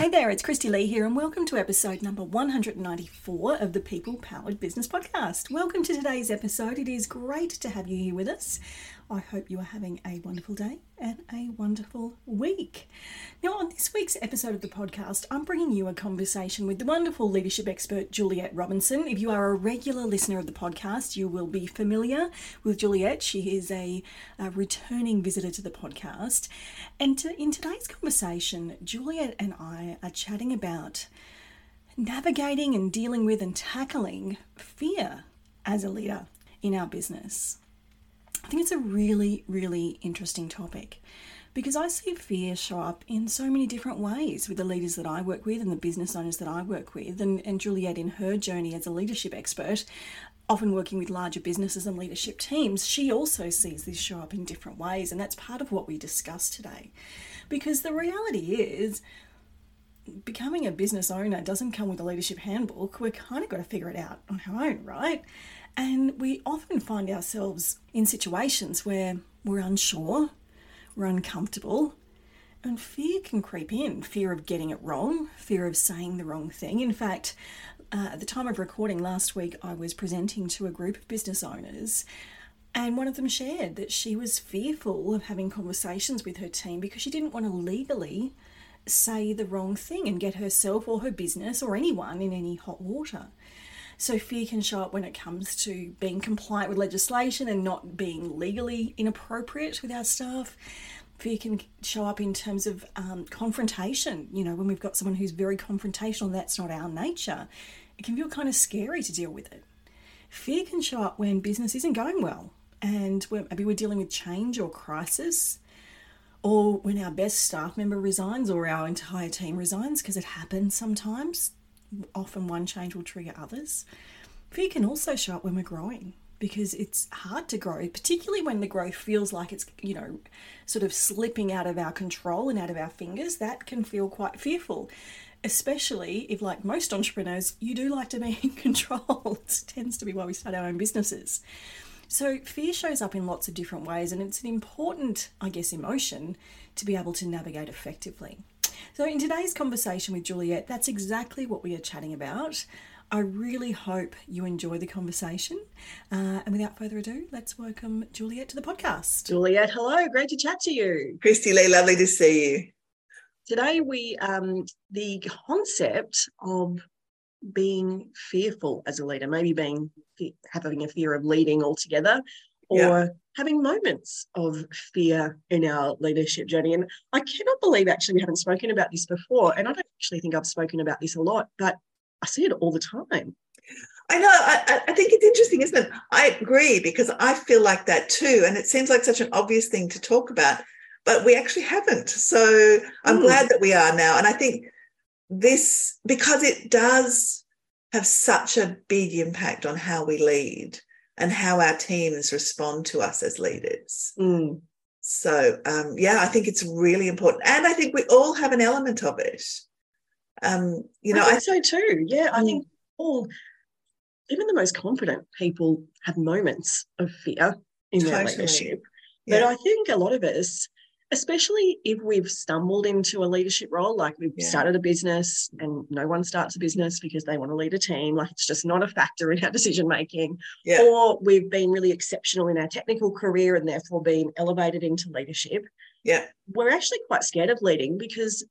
Hey there, it's Kristy-Lee here, and welcome to episode number 194 of the People Powered Business Podcast. Welcome to today's episode. It is great to have you here with us. I hope you are having a wonderful day and a wonderful week. Now, on this week's episode of the podcast, I'm bringing you a conversation with the wonderful leadership expert Juliet Robinson. If you are a regular listener of the podcast, you will be familiar with Juliet. She is a, a returning visitor to the podcast. And to, in today's conversation, Juliet and I are chatting about navigating and dealing with and tackling fear as a leader in our business. I think it's a really, really interesting topic because I see fear show up in so many different ways with the leaders that I work with and the business owners that I work with. And, and Juliet, in her journey as a leadership expert, often working with larger businesses and leadership teams, she also sees this show up in different ways. And that's part of what we discuss today. Because the reality is, becoming a business owner doesn't come with a leadership handbook. We're kind of got to figure it out on our own, right? And we often find ourselves in situations where we're unsure, we're uncomfortable, and fear can creep in fear of getting it wrong, fear of saying the wrong thing. In fact, uh, at the time of recording last week, I was presenting to a group of business owners. And one of them shared that she was fearful of having conversations with her team because she didn't want to legally say the wrong thing and get herself or her business or anyone in any hot water. So fear can show up when it comes to being compliant with legislation and not being legally inappropriate with our staff. Fear can show up in terms of um, confrontation. You know, when we've got someone who's very confrontational, that's not our nature. It can feel kind of scary to deal with it. Fear can show up when business isn't going well and maybe we're dealing with change or crisis or when our best staff member resigns or our entire team resigns because it happens sometimes often one change will trigger others. Fear can also show up when we're growing because it's hard to grow, particularly when the growth feels like it's, you know, sort of slipping out of our control and out of our fingers. That can feel quite fearful, especially if, like most entrepreneurs, you do like to be in control. it tends to be why we start our own businesses. So, fear shows up in lots of different ways, and it's an important, I guess, emotion to be able to navigate effectively. So, in today's conversation with Juliet, that's exactly what we are chatting about. I really hope you enjoy the conversation. Uh, and without further ado, let's welcome Juliet to the podcast. Juliet, hello. Great to chat to you. Kristy-Lee, lovely to see you. Today, we um, the concept of being fearful as a leader, maybe being having a fear of leading altogether, or yeah. having moments of fear in our leadership journey. And I cannot believe actually we haven't spoken about this before. And I don't actually think I've spoken about this a lot, but I see it all the time. I know. I, I, think it's interesting, isn't it? I agree because I feel like that too. And it seems like such an obvious thing to talk about, but we actually haven't. So I'm mm. glad that we are now. And I think this, because it does have such a big impact on how we lead, and how our teams respond to us as leaders. Mm. So, um, yeah, I think it's really important. And I think we all have an element of it. Um, you know, I think I, so too. Yeah, I think mm. all, even the most confident people have moments of fear in totally. their leadership. Yeah. But I think a lot of us especially if we've stumbled into a leadership role, like we've yeah. started a business and no one starts a business because they want to lead a team, like it's just not a factor in our decision making. Yeah. Or we've been really exceptional in our technical career and therefore been elevated into leadership. Yeah. We're actually quite scared of leading because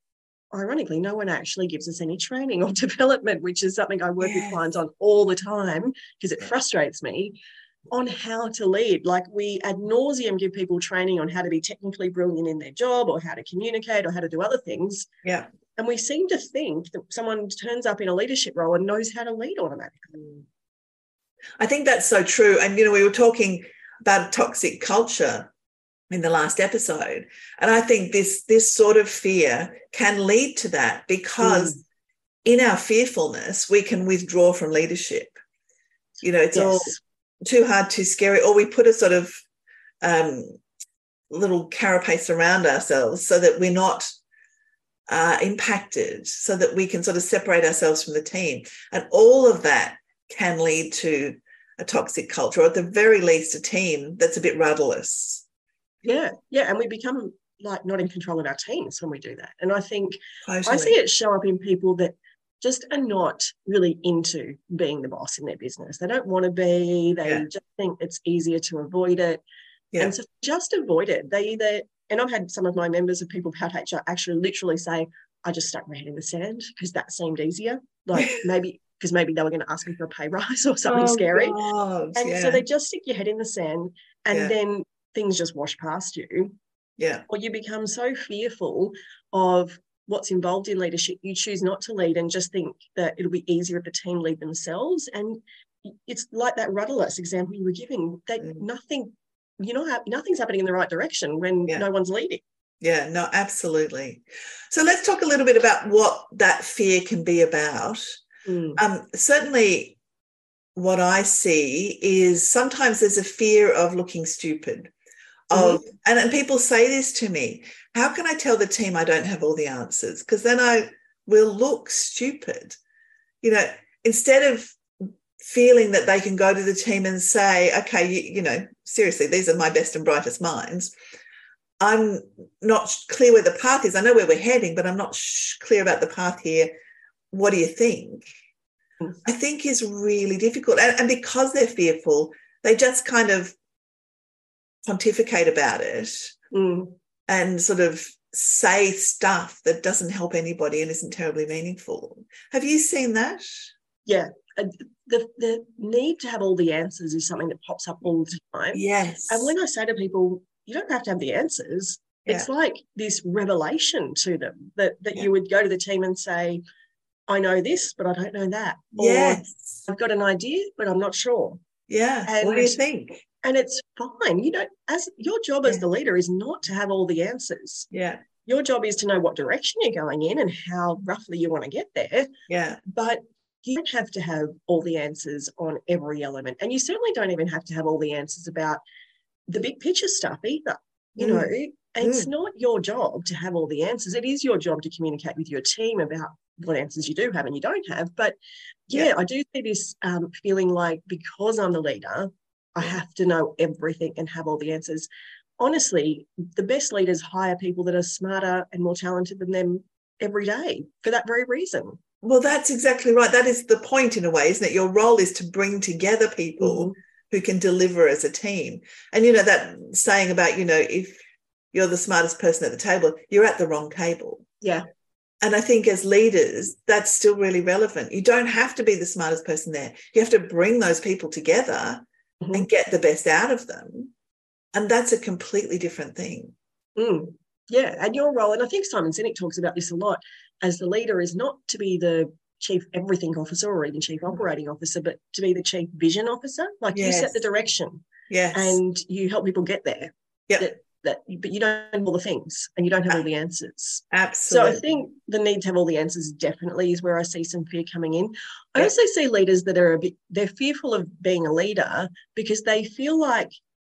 ironically, no one actually gives us any training or development, which is something I work with clients on all the time because it frustrates me on how to lead. Like we ad nauseum give people training on how to be technically brilliant in their job or how to communicate or how to do other things. Yeah. And we seem to think that someone turns up in a leadership role and knows how to lead automatically. I think that's so true. And, you know, we were talking about toxic culture in the last episode. And I think this this sort of fear can lead to that because mm. in our fearfulness, we can withdraw from leadership. You know, it's yes. all too hard, too scary, or we put a sort of um, little carapace around ourselves so that we're not uh, impacted, so that we can sort of separate ourselves from the team. And all of that can lead to a toxic culture, or at the very least, a team that's a bit rudderless. Yeah, yeah, and we become like not in control of our teams when we do that. And I think totally. I see it show up in people that just are not really into being the boss in their business. They don't want to be, they yeah. just think it's easier to avoid it. Yeah. And so just avoid it. They either, and I've had some of my members of People Powered HR actually literally say, I just stuck my head in the sand because that seemed easier. Like maybe because maybe they were going to ask me for a pay rise or something oh, scary. God, and yeah. so they just stick your head in the sand and yeah. then things just wash past you. Yeah. Or you become so fearful of what's involved in leadership, you choose not to lead and just think that it'll be easier if the team lead themselves. And it's like that rudderless example you were giving, that mm. nothing, you know, nothing's happening in the right direction when yeah. no one's leading. Yeah, no, absolutely. So let's talk a little bit about what that fear can be about. Mm. Um, certainly, what I see is sometimes there's a fear of looking stupid. Of mm-hmm. and, and people say this to me, how can I tell the team I don't have all the answers? Because then I will look stupid. You know, instead of feeling that they can go to the team and say, okay, you, you know, seriously, these are my best and brightest minds. I'm not clear where the path is. I know where we're heading, but I'm not sh- clear about the path here. What do you think? Mm. I think is really difficult. And, and because they're fearful, they just kind of pontificate about it. Mm and sort of say stuff that doesn't help anybody and isn't terribly meaningful. Have you seen that? Yeah. The, the need to have all the answers is something that pops up all the time. Yes. And when I say to people, you don't have to have the answers, yeah. it's like this revelation to them that, that yeah. you would go to the team and say, I know this, but I don't know that. Or, yes. I've got an idea, but I'm not sure. Yeah. And what do you think? And it's fine. You don't as your job yeah. as the leader is not to have all the answers. Yeah. Your job is to know what direction you're going in and how roughly you want to get there. Yeah. But you don't have to have all the answers on every element. And you certainly don't even have to have all the answers about the big picture stuff either you mm. know? It's mm. not your job to have all the answers. It is your job to communicate with your team about what answers you do have and you don't have. But yeah, yeah. i do see this um, feeling like because i'm the leader I have to know everything and have all the answers. Honestly, the best leaders hire people that are smarter and more talented than them every day for that very reason. Well, that's exactly right. That is the point in a way, isn't it? Your role is to bring together people mm-hmm. who can deliver as a team. And you know that saying about, you know, if you're the smartest person at the table, you're at the wrong table. Yeah. And I think as leaders, that's still really relevant. You don't have to be the smartest person there. You have to bring those people together mm-hmm. and get the best out of them. And that's a completely different thing. Mm. Yeah. And your role, and I think Simon Sinek talks about this a lot, as the leader is not to be the chief everything officer or even chief operating officer, but to be the chief vision officer. Like yes. you set the direction. Yes. And you help people get there. Yeah. That, but you don't know all the things and you don't have all the answers. Absolutely. So I think the need to have all the answers definitely is where I see some fear coming in. I also see leaders that are a bit they're fearful of being a leader because they feel like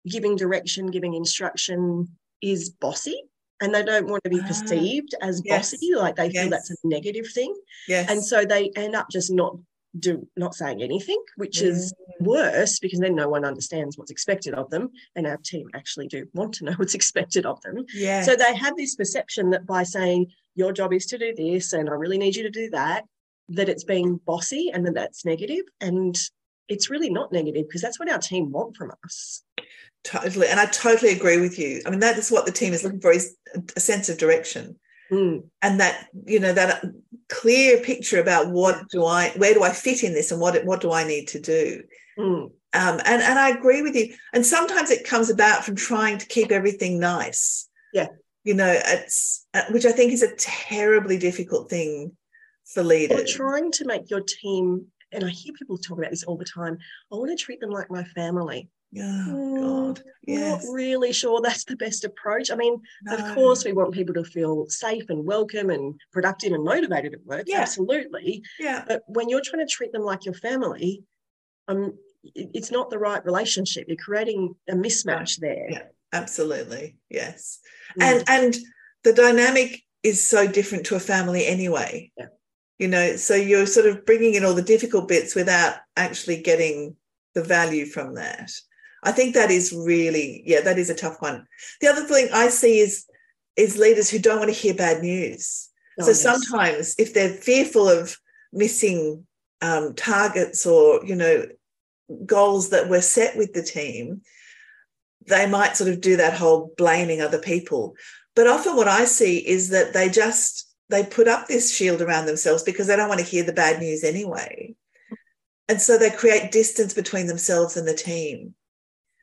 giving direction, giving instruction is bossy and they don't want to be ah, perceived as bossy yes. like they feel yes. that's a negative thing yes. and so they end up just not do not saying anything, which mm. is worse because then no one understands what's expected of them, and our team actually do want to know what's expected of them. Yeah. So they have this perception that by saying your job is to do this, and I really need you to do that, that it's being bossy and that that's negative, and it's really not negative because that's what our team want from us. Totally, and I totally agree with you. I mean, that is what the team is looking for: is a sense of direction. Mm. and that you know that clear picture about what do I, where do I fit in this, and what what do I need to do. Mm. Um, and and I agree with you. And sometimes it comes about from trying to keep everything nice. Yeah, you know, it's uh, which I think is a terribly difficult thing for leaders. Or trying to make your team and I hear people talk about this all the time. I want to treat them like my family. Oh, God. Yes. Not really sure that's the best approach. I mean, No. of course, we want people to feel safe and welcome and productive and motivated at work. Yeah. Absolutely. Yeah. But when you're trying to treat them like your family, um, it's not the right relationship. You're creating a mismatch there. Yeah. Absolutely. Yes. Mm. And and the dynamic is so different to a family anyway. Yeah. You know, so you're sort of bringing in all the difficult bits without actually getting the value from that. I think that is really, yeah, that is a tough one. The other thing I see is is leaders who don't want to hear bad news. Oh, so yes. sometimes if they're fearful of missing um, targets or you know goals that were set with the team they might sort of do that whole blaming other people but often what i see is that they just they put up this shield around themselves because they don't want to hear the bad news anyway and so they create distance between themselves and the team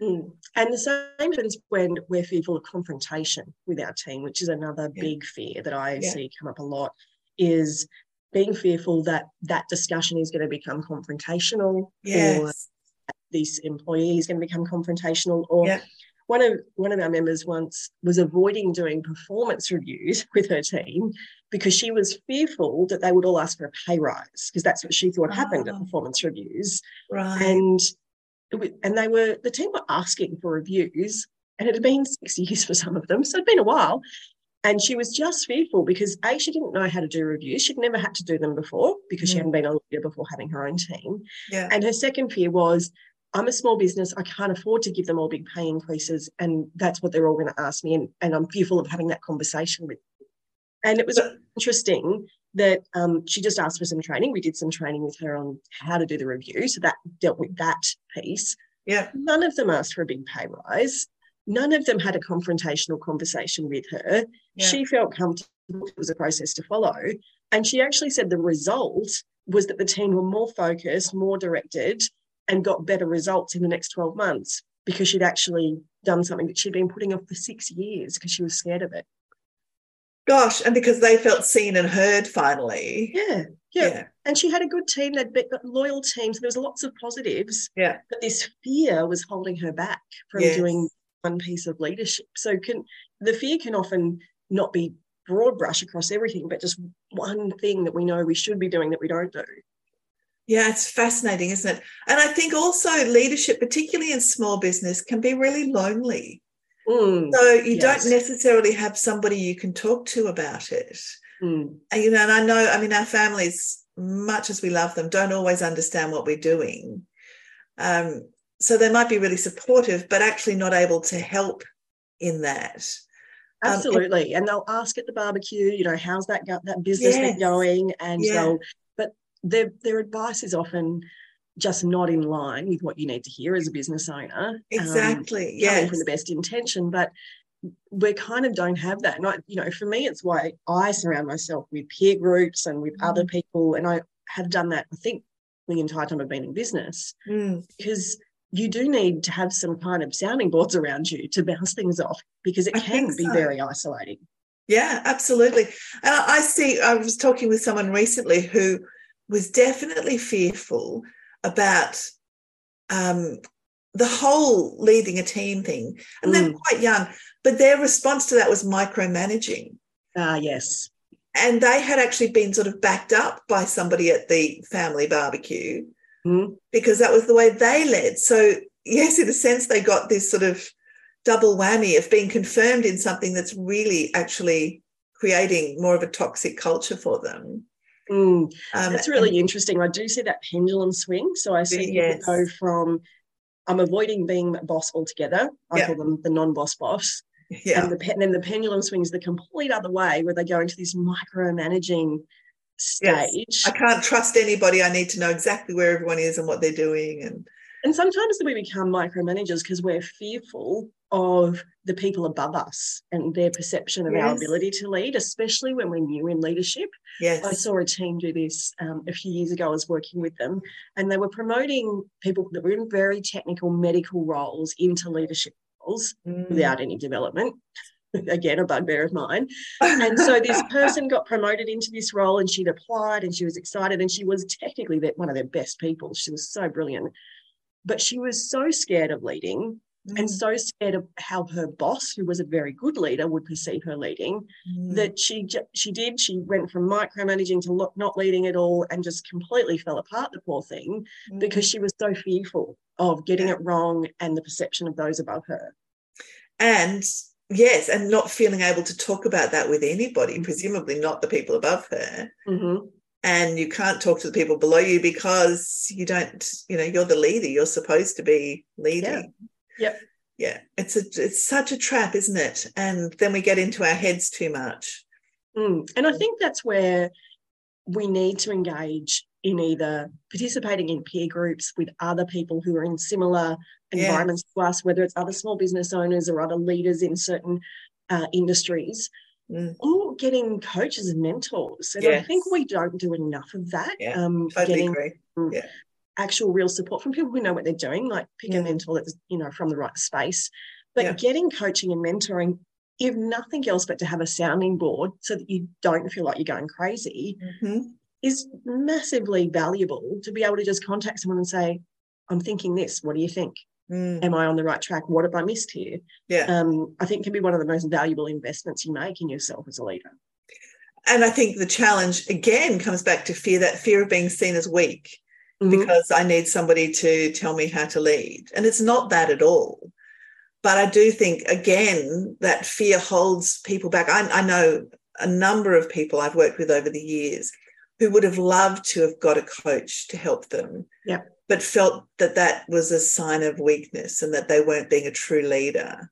Mm. And the same happens when we're fearful of confrontation with our team, which is another Yeah. big fear that I Yeah. see come up a lot, is being fearful that that discussion is going to become confrontational or yes this employee is going to become confrontational or Yeah. One of one of our members once was avoiding doing performance reviews with her team because she was fearful that they would all ask for a pay rise because that's what she thought happened at Oh. performance reviews. Right. And and they were the team were asking for reviews and it had been six years for some of them so it'd been a while. And she was just fearful because a she didn't know how to do reviews. She'd never had to do them before because she Mhm. hadn't been a leader before having her own team. Yeah. And her second fear was i'm a small business i can't afford to give them all big pay increases and that's what they're all going to ask me and, and i'm fearful of having that conversation with them. and it was interesting that um, she just asked for some training we did some training with her on how to do the review so that dealt with that piece yeah None of them asked for a big pay rise. None of them had a confrontational conversation with her. Yeah. She felt comfortable. It was a process to follow. And she actually said the result was that the team were more focused, more directed, and got better results in the next 12 months because she'd actually done something that she'd been putting off for six years because she was scared of it. gosh and because they felt seen and heard finally Yeah. Yeah. yeah And she had a good team. They'd be loyal teams. There was lots of positives. Yeah. But this fear was holding her back from Yes. doing one piece of leadership. So can the fear can often not be broad brush across everything, but just one thing that we know we should be doing that we don't do. Yeah, it's fascinating, isn't it? And I think also leadership, particularly in small business, can be really lonely. Mm, So you Yes. don't necessarily have somebody you can talk to about it. mm, And, you know, and I know, I mean, our families, much as we love them, don't always understand what we're doing. Um, so they might be really supportive, but actually not able to help in that. Um, absolutely. and they'll ask at the barbecue, you know, how's that go- that business been Yes. going? And they'll, their their advice is often just not in line with what you need to hear as a business owner. Um, Exactly. coming yes. from the best intention, but we kind of don't have that. And I, you know, for me, it's why I surround myself with peer groups and with other Mm. people. And I have done that, I think, the entire time I've been in business, Mm, because you do need to have some kind of sounding boards around you to bounce things off because it I can be so. very isolating. Yeah, absolutely. And I see, I was talking with someone recently who was definitely fearful about um, the whole leading a team thing. And they're quite young, but their response to that was micromanaging. Ah, yes. And they had actually been sort of backed up by somebody at the family barbecue Mm. because that was the way they led. So, yes, in a sense, they got this sort of double whammy of being confirmed in something that's really actually creating more of a toxic culture for them. Mm. Um, That's really interesting. I do see that pendulum swing. So I see Yes. go from I'm avoiding being boss altogether. I Yeah. call them the non-boss boss. yeah, And the pe- then the pendulum swings the complete other way where they go into this micromanaging Yes. stage. I can't trust anybody. I need to know exactly where everyone is and what they're doing. And And sometimes we become micromanagers because we're fearful of the people above us and their perception of our ability to lead, especially when we're new in leadership. Yes. I saw a team do this um, a few years ago. I was working with them, and they were promoting people that were in very technical medical roles into leadership roles Mm, without any development. again a bugbear of mine. And so this person got promoted into this role and she'd applied and she was excited and she was technically one of their best people. She was so brilliant. But she was so scared of leading mm. and so scared of how her boss, who was a very good leader, would perceive her leading mm. that she she did. She went from micromanaging to not leading at all and just completely fell apart. The poor thing, mm. because she was so fearful of getting yeah. it wrong and the perception of those above her. And yes and not feeling able to talk about that with anybody mm-hmm. presumably not the people above her mm-hmm. And you can't talk to the people below you because you don't you know you're the leader you're supposed to be leading. Yeah. Yep. yeah it's a it's such a trap isn't it? And then we get into our heads too much. Mm. and i think that's where we need to engage in either participating in peer groups with other people who are in similar environments to us, whether it's other small business owners or other leaders in certain uh, industries, mm. or getting coaches and mentors. And yes. I think we don't do enough of that. Yeah, um, totally getting agree. Yeah. actual real support from people who know what they're doing, like pick a mentor that's you know from the right space. But yeah. getting coaching and mentoring, if nothing else, but to have a sounding board so that you don't feel like you're going crazy. Mm-hmm is massively valuable to be able to just contact someone and say, I'm thinking this. What do you think? Mm. Am I on the right track? What have I missed here? Yeah. Um, I think can be one of the most valuable investments you make in yourself as a leader. And I think the challenge again comes back to fear that fear of being seen as weak mm-hmm. because I need somebody to tell me how to lead. And it's not that at all. But I do think, again, that fear holds people back. I, I know a number of people I've worked with over the years who would have loved to have got a coach to help them, yeah. But felt that that was a sign of weakness and that they weren't being a true leader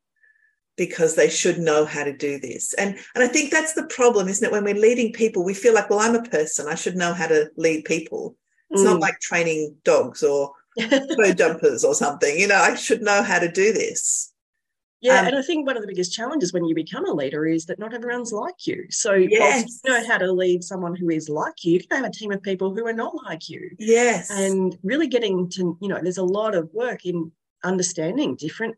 because they should know how to do this. And and I think that's the problem, isn't it? When we're leading people, we feel like, well, I'm a person, I should know how to lead people. It's mm. not like training dogs or bird jumpers or something. You know, I should know how to do this. Yeah, um, and I think one of the biggest challenges when you become a leader is that not everyone's like you. So yes. you know how to lead someone who is like you, you can have a team of people who are not like you. Yes. And really getting to, you know, there's a lot of work in understanding different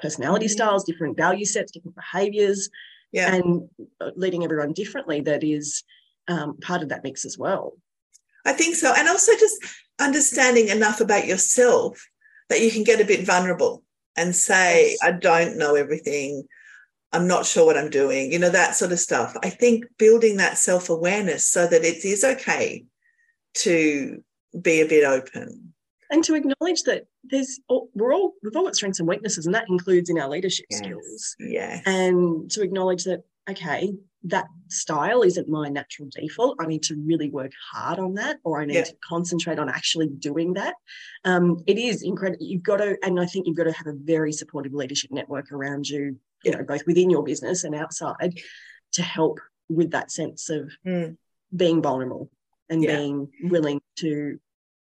personality mm-hmm. styles, different value sets, different behaviors, yeah. and leading everyone differently that is um, part of that mix as well. I think so. And also just understanding enough about yourself that you can get a bit vulnerable and say, yes. I don't know everything. I'm not sure what I'm doing, you know, that sort of stuff. I think building that self awareness so that it is okay to be a bit open. And to acknowledge that there's, we're all, we've all got strengths and weaknesses, and that includes in our leadership yes. skills. Yeah. And to acknowledge that, okay, that style isn't my natural default. I need to really work hard on that, or I need yeah. to concentrate on actually doing that. Um, it is incredible. You've got to, and I think you've got to have a very supportive leadership network around you, you know, both within your business and outside to help with that sense of mm. being vulnerable and yeah. being willing to,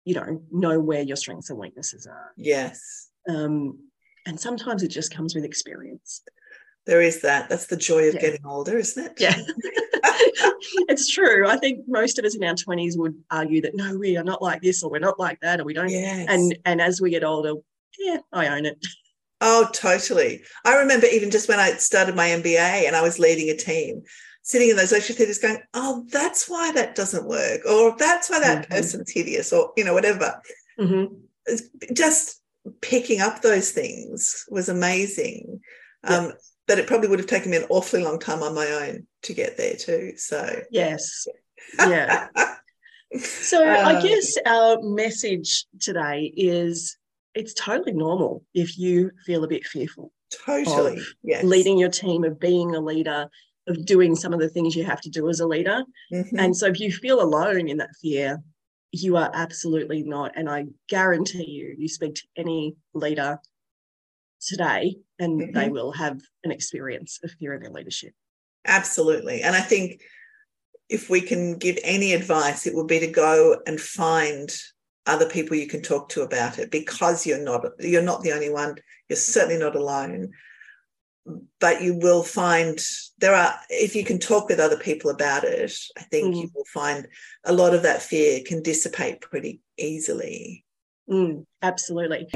you know, know where your strengths and weaknesses are. Yes. Um, and sometimes it just comes with experience. There is that. That's the joy of yeah. getting older, isn't it? Yeah. it's true. I think most of us in our 20s would argue that no, we are not like this or we're not like that or we don't. Yes. And and as we get older, yeah, I own it. Oh, totally. I remember even just when I started my MBA and I was leading a team, sitting in those lecture theatres going, oh, that's why that doesn't work, or that's why that mm-hmm. person's hideous, or, you know, whatever. Mm-hmm. Just picking up those things was amazing. Um, but it probably would have taken me an awfully long time on my own to get there too. So yes, yeah. so I um, guess our message today is it's totally normal if you feel a bit fearful. Totally, yes. Leading your team, of being a leader, of doing some of the things you have to do as a leader. Mm-hmm. And so if you feel alone in that fear, you are absolutely not. And I guarantee you, you speak to any leader today and mm-hmm. they will have an experience of fear in their leadership. Absolutely. And I think if we can give any advice, it would be to go and find other people you can talk to about it because you're not you're not the only one. You're certainly not alone. But you will find there are if you can talk with other people about it, I think mm. you will find a lot of that fear can dissipate pretty easily. Mm, absolutely.